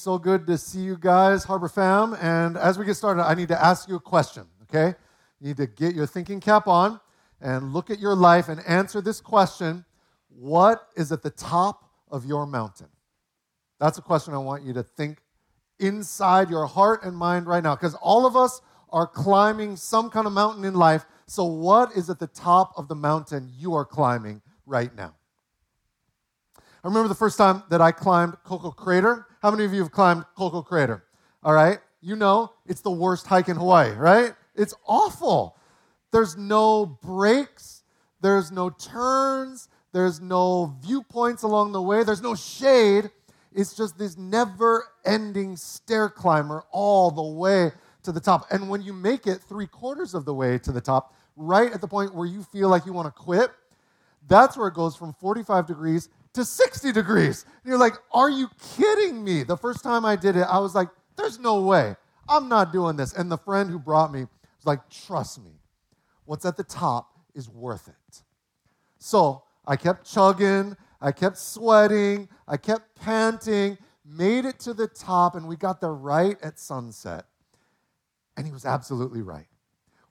So good to see you guys, Harbor Fam. And as we get started, I need to ask you a question, okay? You need to get your thinking cap on and look at your life and answer this question What is at the top of your mountain? That's a question I want you to think inside your heart and mind right now, because all of us are climbing some kind of mountain in life. So, what is at the top of the mountain you are climbing right now? I remember the first time that I climbed Koko Crater. How many of you have climbed Koko Crater? All right, you know it's the worst hike in Hawaii, right? It's awful. There's no breaks, there's no turns, there's no viewpoints along the way, there's no shade. It's just this never ending stair climber all the way to the top. And when you make it three quarters of the way to the top, right at the point where you feel like you want to quit, that's where it goes from 45 degrees to 60 degrees. And you're like, are you kidding me? The first time I did it, I was like, there's no way. I'm not doing this. And the friend who brought me was like, trust me, what's at the top is worth it. So I kept chugging, I kept sweating, I kept panting, made it to the top, and we got there right at sunset. And he was absolutely right.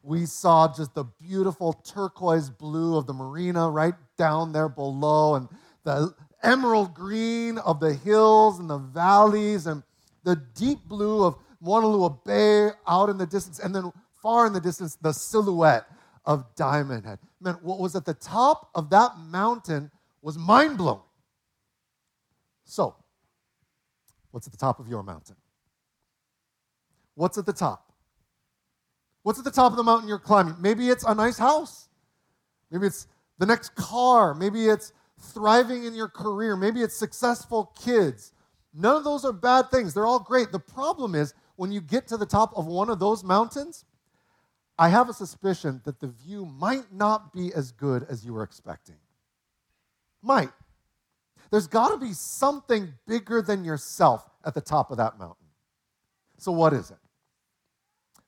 We saw just the beautiful turquoise blue of the marina right down there below, and the emerald green of the hills and the valleys and the deep blue of Maunalua Bay out in the distance, and then far in the distance, the silhouette of Diamond Head. Man, what was at the top of that mountain was mind blowing. So, what's at the top of your mountain? What's at the top? What's at the top of the mountain you're climbing? Maybe it's a nice house. Maybe it's the next car. Maybe it's thriving in your career, maybe it's successful kids. None of those are bad things. They're all great. The problem is when you get to the top of one of those mountains, I have a suspicion that the view might not be as good as you were expecting. Might. There's got to be something bigger than yourself at the top of that mountain. So, what is it?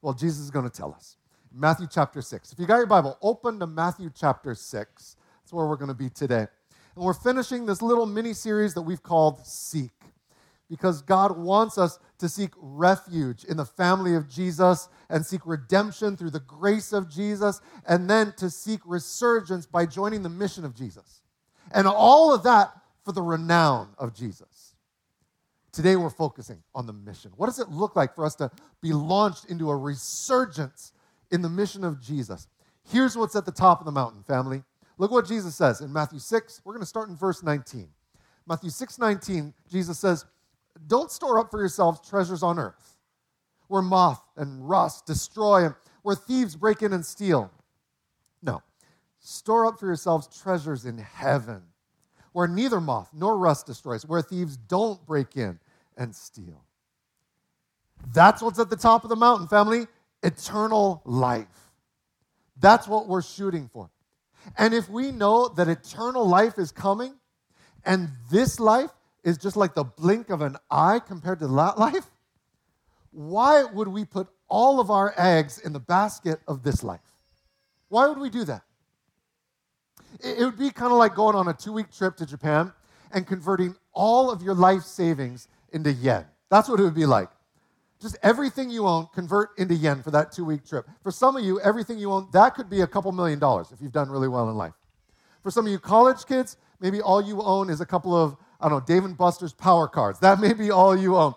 Well, Jesus is going to tell us. Matthew chapter 6. If you got your Bible, open to Matthew chapter 6. That's where we're going to be today. And we're finishing this little mini series that we've called Seek. Because God wants us to seek refuge in the family of Jesus and seek redemption through the grace of Jesus, and then to seek resurgence by joining the mission of Jesus. And all of that for the renown of Jesus. Today we're focusing on the mission. What does it look like for us to be launched into a resurgence in the mission of Jesus? Here's what's at the top of the mountain, family. Look what Jesus says in Matthew 6. We're going to start in verse 19. Matthew 6 19, Jesus says, Don't store up for yourselves treasures on earth, where moth and rust destroy, and where thieves break in and steal. No. Store up for yourselves treasures in heaven, where neither moth nor rust destroys, where thieves don't break in and steal. That's what's at the top of the mountain, family eternal life. That's what we're shooting for. And if we know that eternal life is coming, and this life is just like the blink of an eye compared to that life, why would we put all of our eggs in the basket of this life? Why would we do that? It would be kind of like going on a two week trip to Japan and converting all of your life savings into yen. That's what it would be like. Just everything you own, convert into yen for that two week trip. For some of you, everything you own, that could be a couple million dollars if you've done really well in life. For some of you college kids, maybe all you own is a couple of, I don't know, Dave and Buster's power cards. That may be all you own.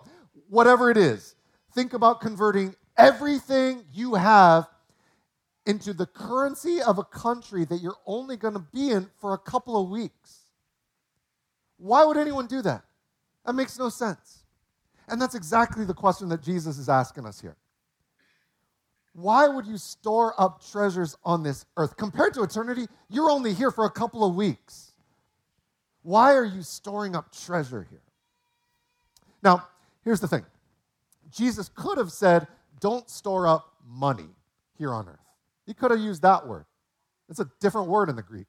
Whatever it is, think about converting everything you have into the currency of a country that you're only going to be in for a couple of weeks. Why would anyone do that? That makes no sense. And that's exactly the question that Jesus is asking us here. Why would you store up treasures on this earth? Compared to eternity, you're only here for a couple of weeks. Why are you storing up treasure here? Now, here's the thing Jesus could have said, Don't store up money here on earth. He could have used that word. It's a different word in the Greek.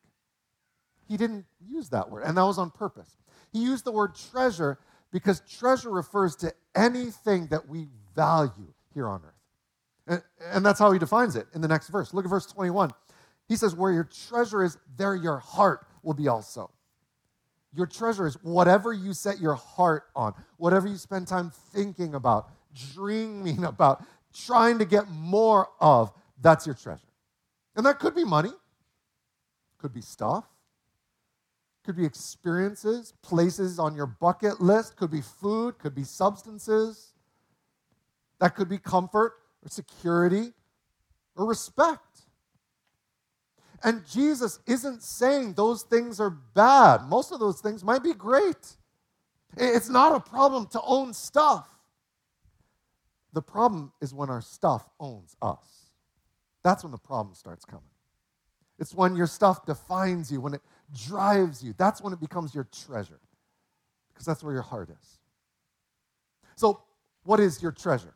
He didn't use that word, and that was on purpose. He used the word treasure because treasure refers to anything that we value here on earth. And, and, that's how he defines it in the next verse. Look at verse 21. He says, Where your treasure is, there your heart will be also. Your treasure is whatever you set your heart on, whatever you spend time thinking about, dreaming about, trying to get more of. That's your treasure. And that could be money, could be stuff, could be experiences, places on your bucket list, could be food, could be substances. That could be comfort or security or respect. And Jesus isn't saying those things are bad. Most of those things might be great. It's not a problem to own stuff. The problem is when our stuff owns us. That's when the problem starts coming. It's when your stuff defines you, when it drives you. That's when it becomes your treasure, because that's where your heart is. So, what is your treasure?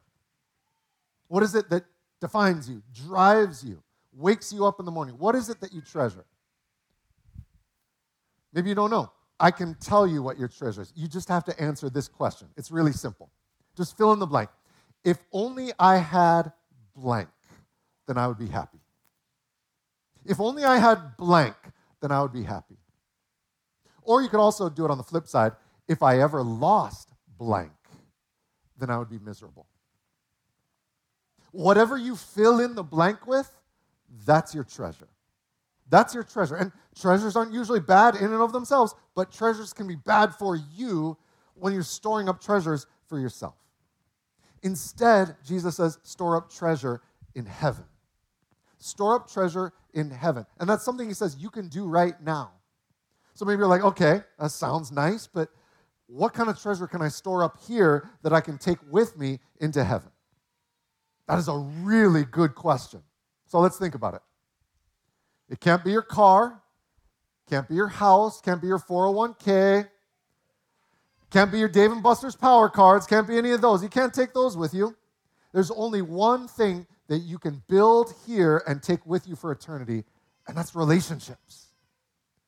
What is it that defines you, drives you, wakes you up in the morning? What is it that you treasure? Maybe you don't know. I can tell you what your treasure is. You just have to answer this question. It's really simple. Just fill in the blank. If only I had blank, then I would be happy. If only I had blank, then I would be happy. Or you could also do it on the flip side. If I ever lost blank, then I would be miserable. Whatever you fill in the blank with, that's your treasure. That's your treasure. And treasures aren't usually bad in and of themselves, but treasures can be bad for you when you're storing up treasures for yourself. Instead, Jesus says, store up treasure in heaven. Store up treasure in heaven. And that's something he says you can do right now. So maybe you're like, okay, that sounds nice, but what kind of treasure can I store up here that I can take with me into heaven? That is a really good question. So let's think about it. It can't be your car, can't be your house, can't be your 401k, can't be your Dave and Buster's power cards, can't be any of those. You can't take those with you. There's only one thing that you can build here and take with you for eternity, and that's relationships.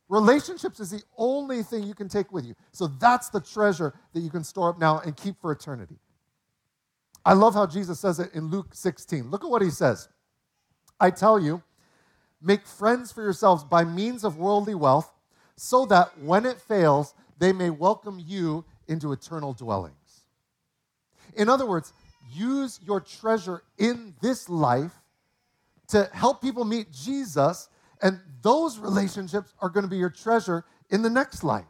Relationships is the only thing you can take with you. So that's the treasure that you can store up now and keep for eternity. I love how Jesus says it in Luke 16. Look at what he says. I tell you, make friends for yourselves by means of worldly wealth, so that when it fails, they may welcome you into eternal dwellings. In other words, use your treasure in this life to help people meet Jesus, and those relationships are going to be your treasure in the next life.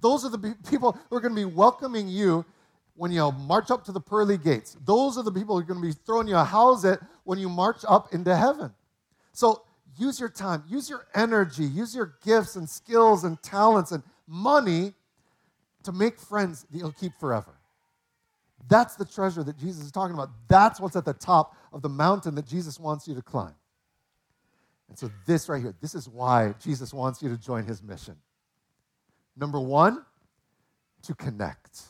Those are the people who are going to be welcoming you when you march up to the pearly gates. Those are the people who are going to be throwing you a house at when you march up into heaven. So use your time, use your energy, use your gifts and skills and talents and money to make friends that you'll keep forever. That's the treasure that Jesus is talking about. That's what's at the top of the mountain that Jesus wants you to climb. And so, this right here, this is why Jesus wants you to join his mission. Number one, to connect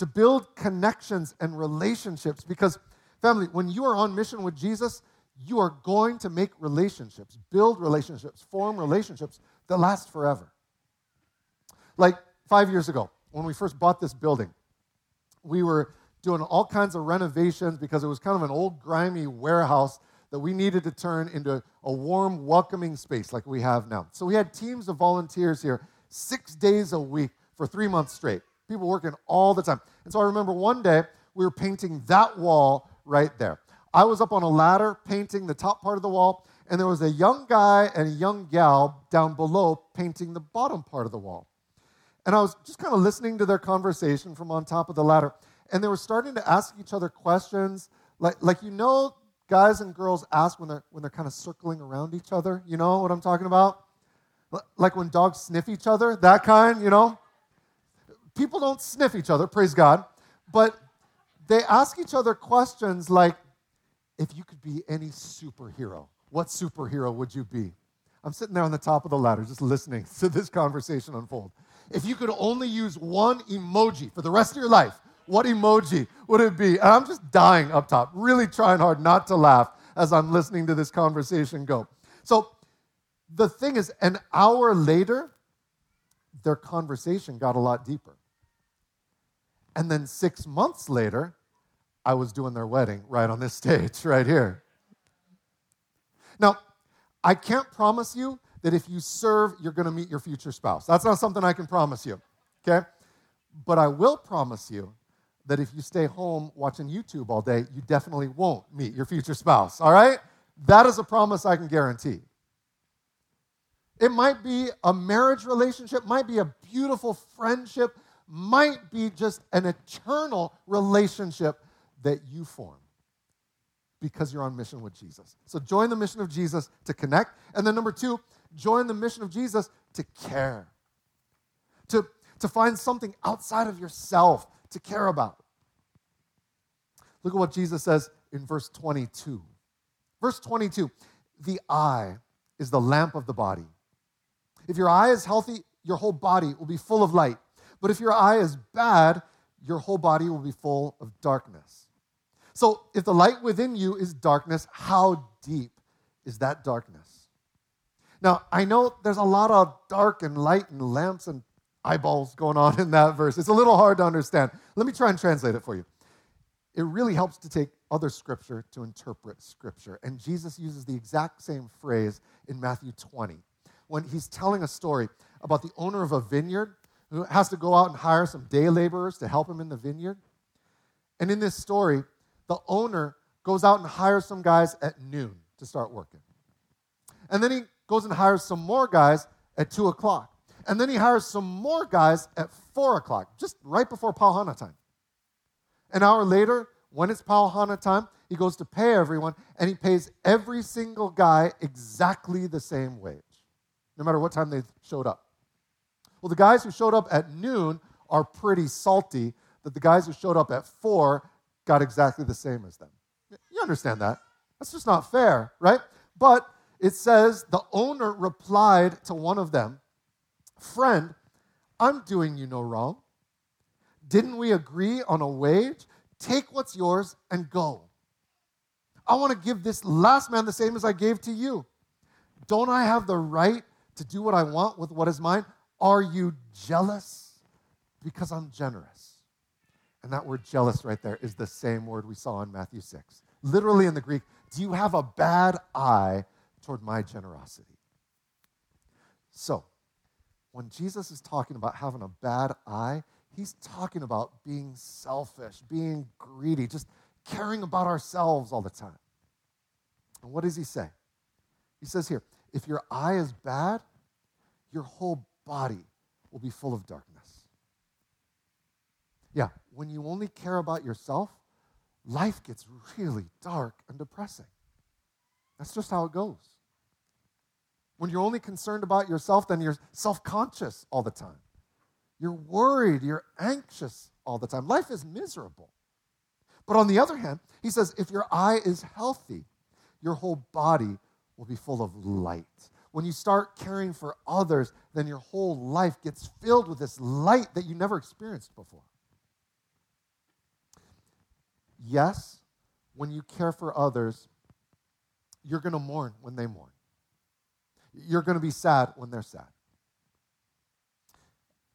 to build connections and relationships. Because, family, when you are on mission with Jesus, you are going to make relationships, build relationships, form relationships that last forever. Like five years ago, when we first bought this building, we were doing all kinds of renovations because it was kind of an old, grimy warehouse that we needed to turn into a warm, welcoming space like we have now. So we had teams of volunteers here six days a week for three months straight people working all the time. And so I remember one day we were painting that wall right there. I was up on a ladder painting the top part of the wall, and there was a young guy and a young gal down below painting the bottom part of the wall. And I was just kind of listening to their conversation from on top of the ladder, and they were starting to ask each other questions like, like you know, guys and girls ask when they're when they're kind of circling around each other. You know what I'm talking about? Like when dogs sniff each other, that kind, you know? people don't sniff each other, praise God, but they ask each other questions like, if you could be any superhero, what superhero would you be? I'm sitting there on the top of the ladder just listening to this conversation unfold. If you could only use one emoji for the rest of your life, what emoji would it be? And I'm just dying up top, really trying hard not to laugh as I'm listening to this conversation go. So the thing is, an hour later, their conversation got a lot deeper. And then six months later, I was doing their wedding right on this stage, right here. Now, I can't promise you that if you serve, you're going to meet your future spouse. That's not something I can promise you, okay? But I will promise you that if you stay home watching YouTube all day, you definitely won't meet your future spouse, all right? That is a promise I can guarantee. It might be a marriage relationship, might be a beautiful friendship, might be just an eternal relationship that you form because you're on mission with Jesus. So join the mission of Jesus to connect. And then number two, join the mission of Jesus to care, to, to find something outside of yourself to care about. Look at what Jesus says in verse 22. Verse 22 The eye is the lamp of the body. If your eye is healthy, your whole body will be full of light. But if your eye is bad, your whole body will be full of darkness. So, if the light within you is darkness, how deep is that darkness? Now, I know there's a lot of dark and light and lamps and eyeballs going on in that verse. It's a little hard to understand. Let me try and translate it for you. It really helps to take other scripture to interpret scripture. And Jesus uses the exact same phrase in Matthew 20 when he's telling a story about the owner of a vineyard who has to go out and hire some day laborers to help him in the vineyard. And in this story, the owner goes out and hires some guys at noon to start working. And then he goes and hires some more guys at 2 o'clock. And then he hires some more guys at 4 o'clock, just right before Pauhana time. An hour later, when it's Pauhana time, he goes to pay everyone, and he pays every single guy exactly the same wage, no matter what time they showed up. Well, the guys who showed up at noon are pretty salty that the guys who showed up at 4 got exactly the same as them. You understand that. That's just not fair, right? But it says the owner replied to one of them, Friend, I'm doing you no wrong. Didn't we agree on a wage? Take what's yours and go. I want to give this last man the same as I gave to you. Don't I have the right to do what I want with what is mine? Are you jealous? Because I'm generous. And that word jealous right there is the same word we saw in Matthew 6. Literally in the Greek, do you have a bad eye toward my generosity? So, when Jesus is talking about having a bad eye, he's talking about being selfish, being greedy, just caring about ourselves all the time. And what does he say? He says here, if your eye is bad, your whole body will be full of darkness. Yeah, when you only care about yourself, life gets really dark and depressing. That's just how it goes. When you're only concerned about yourself, then you're self conscious all the time. You're worried, you're anxious all the time. Life is miserable. But on the other hand, he says if your eye is healthy, your whole body will be full of light. When you start caring for others, then your whole life gets filled with this light that you never experienced before. Yes, when you care for others, you're going to mourn when they mourn. You're going to be sad when they're sad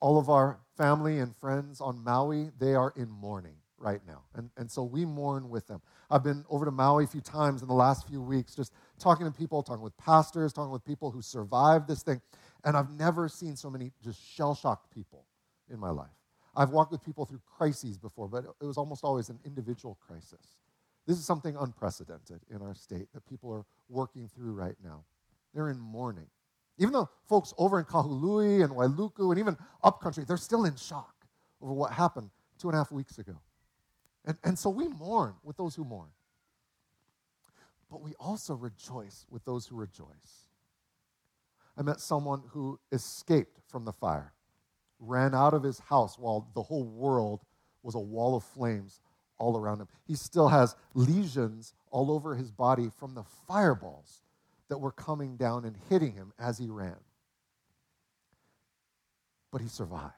all of our family and friends on Maui, they are in mourning right now. And, and so we mourn with them. I've been over to Maui a few times in the last few weeks, just talking to people, talking with pastors, talking with people who survived this thing. And I've never seen so many just shell shocked people in my life. I've walked with people through crises before, but it was almost always an individual crisis. This is something unprecedented in our state that people are working through right now. They're in mourning. Even though folks over in Kahului and Wailuku and even upcountry, they're still in shock over what happened two and a half weeks ago. And, and so we mourn with those who mourn. But we also rejoice with those who rejoice. I met someone who escaped from the fire, ran out of his house while the whole world was a wall of flames all around him. He still has lesions all over his body from the fireballs that were coming down and hitting him as he ran. But he survived.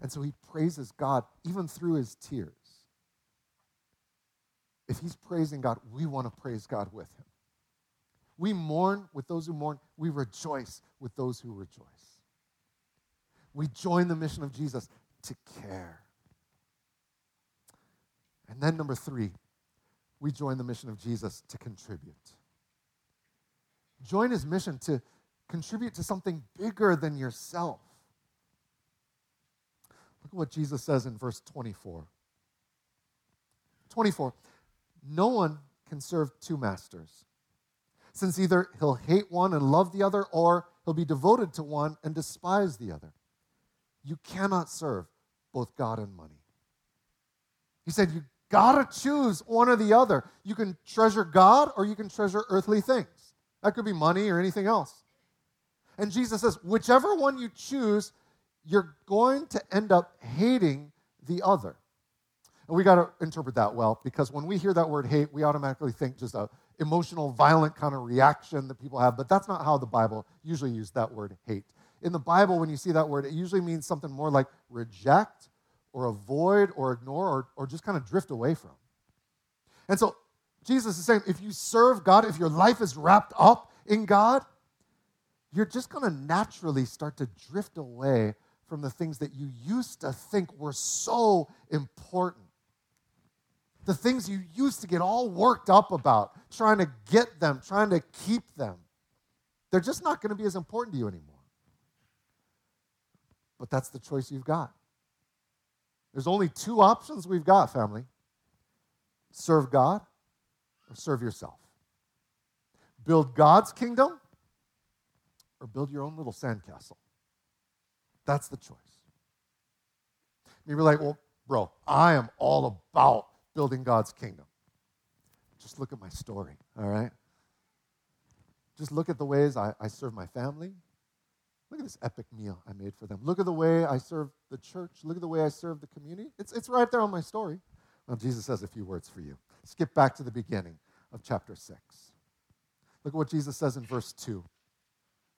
And so he praises God even through his tears. If he's praising God, we want to praise God with him. We mourn with those who mourn, we rejoice with those who rejoice. We join the mission of Jesus to care. And then, number three, we join the mission of Jesus to contribute join his mission to, contribute to something bigger than yourself. Look at what Jesus says in verse 24. 24. No one can serve two masters, since either he'll hate one and love the other, or he'll be devoted to one and despise the other. You cannot serve both God and money. He said, You gotta choose one or the other. You can treasure God or you can treasure earthly things. That could be money or anything else. And Jesus says, whichever one you choose, you're going to end up hating the other. And we got to interpret that well because when we hear that word hate, we automatically think just a emotional, violent kind of reaction that people have. But that's not how the Bible usually uses that word hate. In the Bible, when you see that word, it usually means something more like reject or avoid or ignore or, or just kind of drift away from. And so Jesus is saying if you serve God, if your life is wrapped up in God, you're just going to naturally start to drift away from the things that you used to think were so important. The things you used to get all worked up about, trying to get them, trying to keep them. They're just not going to be as important to you anymore. But that's the choice you've got. There's only two options we've got, family serve God or serve yourself. Build God's kingdom or build your own little sandcastle. That's the choice. Maybe you're like, well, bro, I am all about building God's kingdom. Just look at my story, all right? Just look at the ways I, I serve my family. Look at this epic meal I made for them. Look at the way I serve the church. Look at the way I serve the community. It's, it's right there on my story. Well, Jesus has a few words for you. Skip back to the beginning of chapter 6. Look at what Jesus says in verse 2.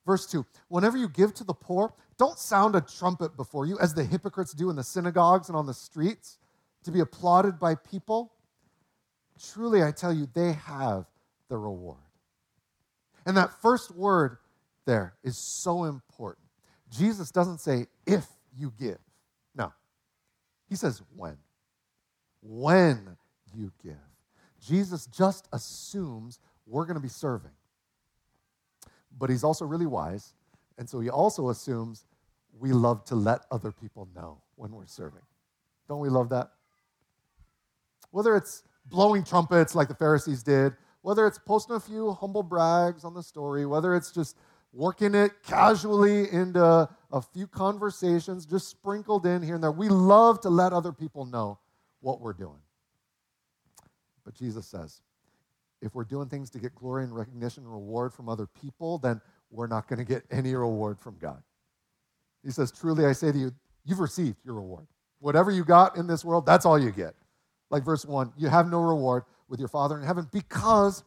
Verse 2 Whenever you give to the poor, don't sound a trumpet before you, as the hypocrites do in the synagogues and on the streets, to be applauded by people. Truly, I tell you, they have the reward. And that first word there is so important. Jesus doesn't say, if you give. No. He says, when. When you give. Jesus just assumes we're going to be serving but he's also really wise. And so he also assumes we love to let other people know when we're serving. Don't we love that? Whether it's blowing trumpets like the Pharisees did, whether it's posting a few humble brags on the story, whether it's just working it casually into a few conversations, just sprinkled in here and there, we love to let other people know what we're doing. But Jesus says, if we're doing things to get glory and recognition and reward from other people, then we're not going to get any reward from God. He says, Truly, I say to you, you've received your reward. Whatever you got in this world, that's all you get. Like verse 1, you have no reward with your Father in heaven because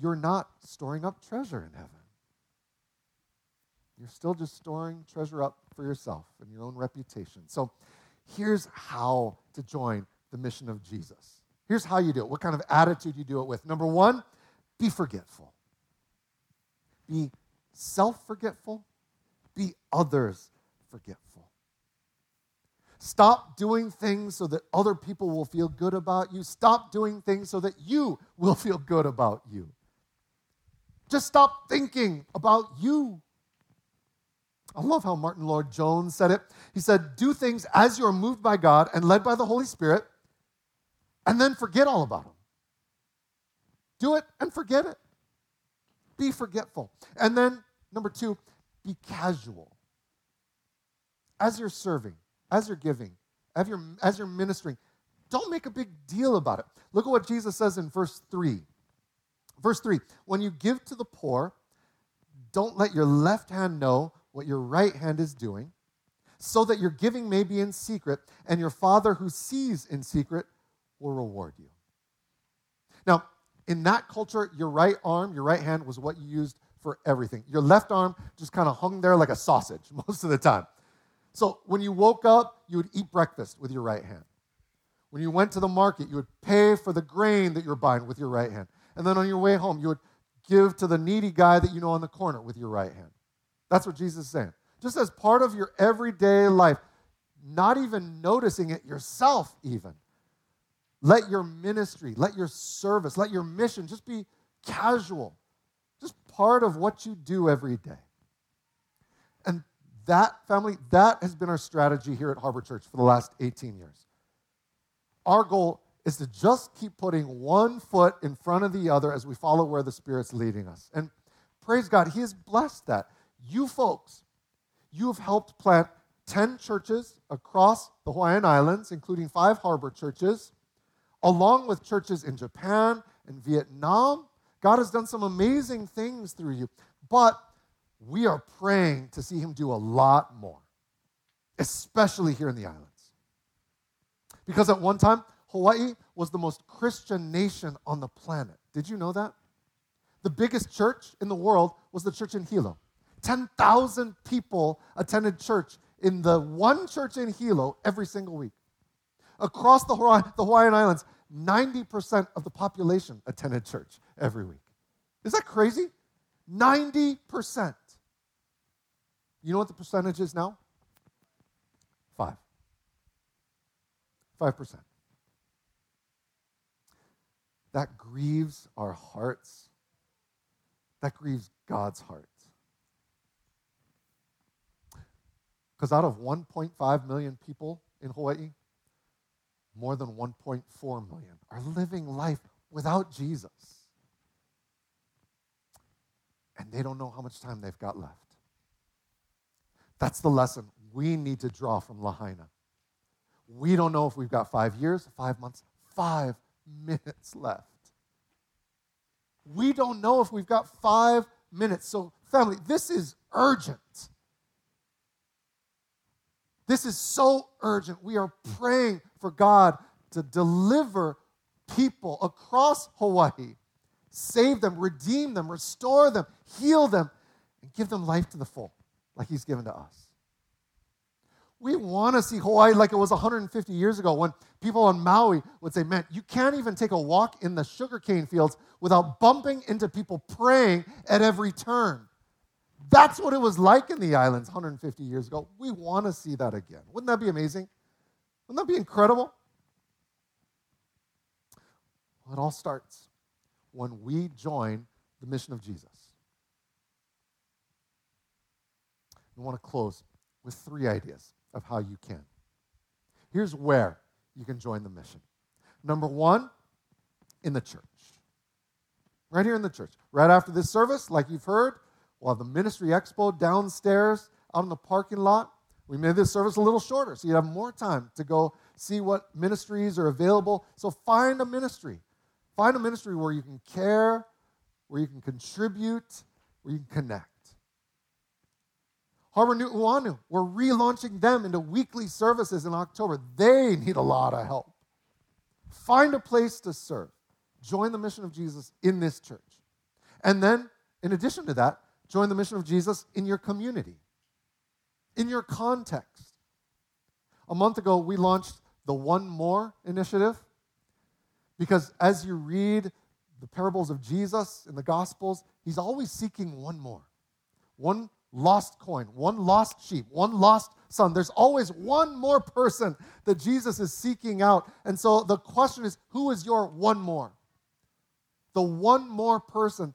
you're not storing up treasure in heaven. You're still just storing treasure up for yourself and your own reputation. So here's how to join the mission of Jesus. Here's how you do it. What kind of attitude you do it with. Number one, be forgetful. Be self forgetful. Be others forgetful. Stop doing things so that other people will feel good about you. Stop doing things so that you will feel good about you. Just stop thinking about you. I love how Martyn Lloyd-Jones said it. He said, Do things as you are moved by God and led by the Holy Spirit and then forget all about them. Do it and forget it. Be forgetful. And then, number two, be casual. As you're serving, as you're giving, as you're, as you're ministering, don't make a big deal about it. Look at what Jesus says in verse 3. Verse 3 When you give to the poor, don't let your left hand know what your right hand is doing, so that your giving may be in secret, and your Father who sees in secret will reward you. Now, in that culture, your right arm, your right hand was what you used for everything. Your left arm just kind of hung there like a sausage most of the time. So when you woke up, you would eat breakfast with your right hand. When you went to the market, you would pay for the grain that you're buying with your right hand. And then on your way home, you would give to the needy guy that you know on the corner with your right hand. That's what Jesus is saying. Just as part of your everyday life, not even noticing it yourself, even. Let your ministry, let your service, let your mission just be casual. just part of what you do every day. And that, family, that has been our strategy here at Harbor Church for the last 18 years. Our goal is to just keep putting one foot in front of the other as we follow where the Spirit's leading us. And praise God, He has blessed that. You folks, you have helped plant 10 churches across the Hawaiian Islands, including five harbor churches, along with churches in Japan and Vietnam. God has done some amazing things through you, but we are praying to see Him do a lot more, especially here in the islands. Because at one time, Hawaii was the most Christian nation on the planet. Did you know that? The biggest church in the world was the church in Hilo. 10,000 people attended church in the one church in Hilo every single week. Across the Hawaiian Islands, 90% of the population attended church every week. Is that crazy? 90%. You know what the percentage is now? Five. 5%. That grieves our hearts. That grieves God's heart. Because out of 1.5 million people in Hawaii, more than 1.4 million are living life without Jesus. And they don't know how much time they've got left. That's the lesson we need to draw from Lahaina. We don't know if we've got five years, five months, five minutes left. We don't know if we've got five minutes. So, family, this is urgent. This is so urgent. We are praying for God to deliver people across Hawaii, save them, redeem them, restore them, heal them, and give them life to the full, like He's given to us. We want to see Hawaii like it was 150 years ago when people on Maui would say, Man, you can't even take a walk in the sugarcane fields without bumping into people praying at every turn. That's what it was like in the islands 150 years ago. We want to see that again. Wouldn't that be amazing? Wouldn't that be incredible? Well, it all starts when we join the mission of Jesus. I want to close with three ideas of how you can. Here's where you can join the mission. Number one, in the church. Right here in the church. Right after this service, like you've heard, We'll have the ministry expo downstairs out in the parking lot. We made this service a little shorter, so you have more time to go see what ministries are available. So find a ministry. Find a ministry where you can care, where you can contribute, where you can connect. Harbor Nu'uanu, we're relaunching them into weekly services in October. They need a lot of help. Find a place to serve. Join the mission of Jesus in this church. And then, in addition to that, Join the mission of Jesus in your community, in your context. A month ago, we launched the One More initiative because as you read the parables of Jesus in the Gospels, he's always seeking one more. One lost coin, one lost sheep, one lost son. There's always one more person that Jesus is seeking out. And so the question is who is your one more? The one more person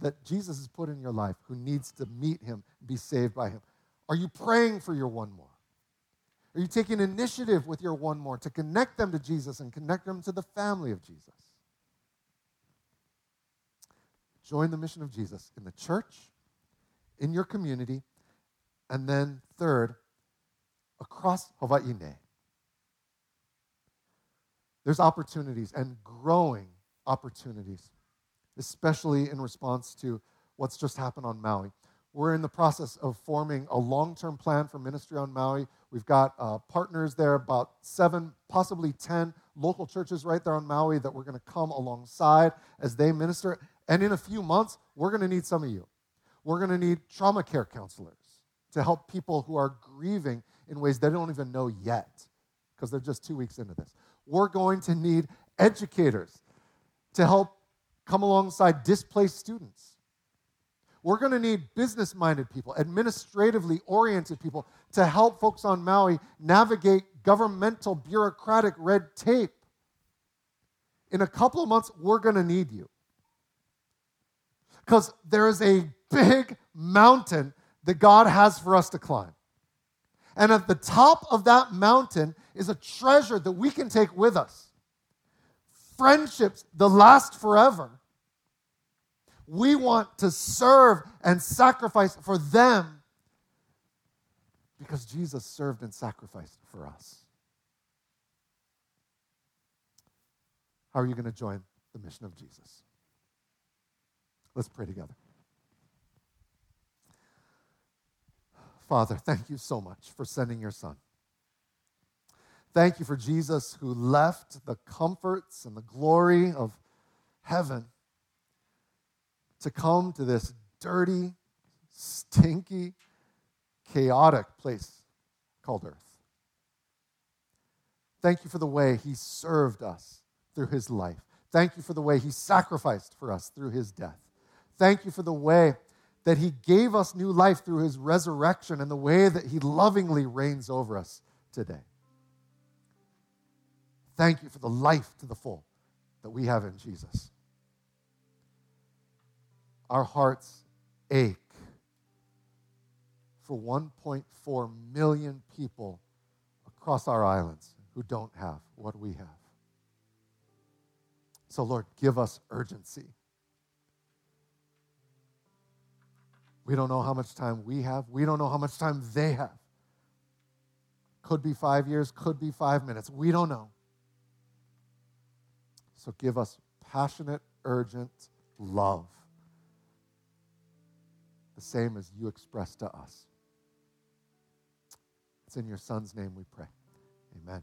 that Jesus has put in your life who needs to meet him, be saved by him? Are you praying for your one more? Are you taking initiative with your one more to connect them to Jesus and connect them to the family of Jesus? Join the mission of Jesus in the church, in your community, and then third, across Hawaii. There's opportunities and growing opportunities especially in response to what's just happened on Maui. We're in the process of forming a long term plan for ministry on Maui. We've got uh, partners there, about seven, possibly 10 local churches right there on Maui that we're going to come alongside as they minister. And in a few months, we're going to need some of you. We're going to need trauma care counselors to help people who are grieving in ways they don't even know yet because they're just two weeks into this. We're going to need educators to help come alongside displaced students. We're going to need business minded people, administratively oriented people to help folks on Maui navigate governmental bureaucratic red tape. In a couple of months, we're going to need you. because there is a big mountain that God has for us to climb. And at the top of that mountain is a treasure that we can take with us friendships that last forever. We want to serve and sacrifice for them because Jesus served and sacrificed for us. How are you going to join the mission of Jesus? Let's pray together. Father, thank you so much for sending your son. Thank you for Jesus who left the comforts and the glory of heaven to come to this dirty, stinky, chaotic place called earth. Thank you for the way he served us through his life. Thank you for the way he sacrificed for us through his death. Thank you for the way that he gave us new life through his resurrection and the way that he lovingly reigns over us today. Thank you for the life to the full that we have in Jesus. Our hearts ache for 1.4 million people across our islands who don't have what we have. So, Lord, give us urgency We don't know how much time we have. We don't know how much time they have. Could be five years, could be five minutes. We don't know. So give us passionate, urgent love, the same as you express to us. It's in your Son's name we pray. Amen.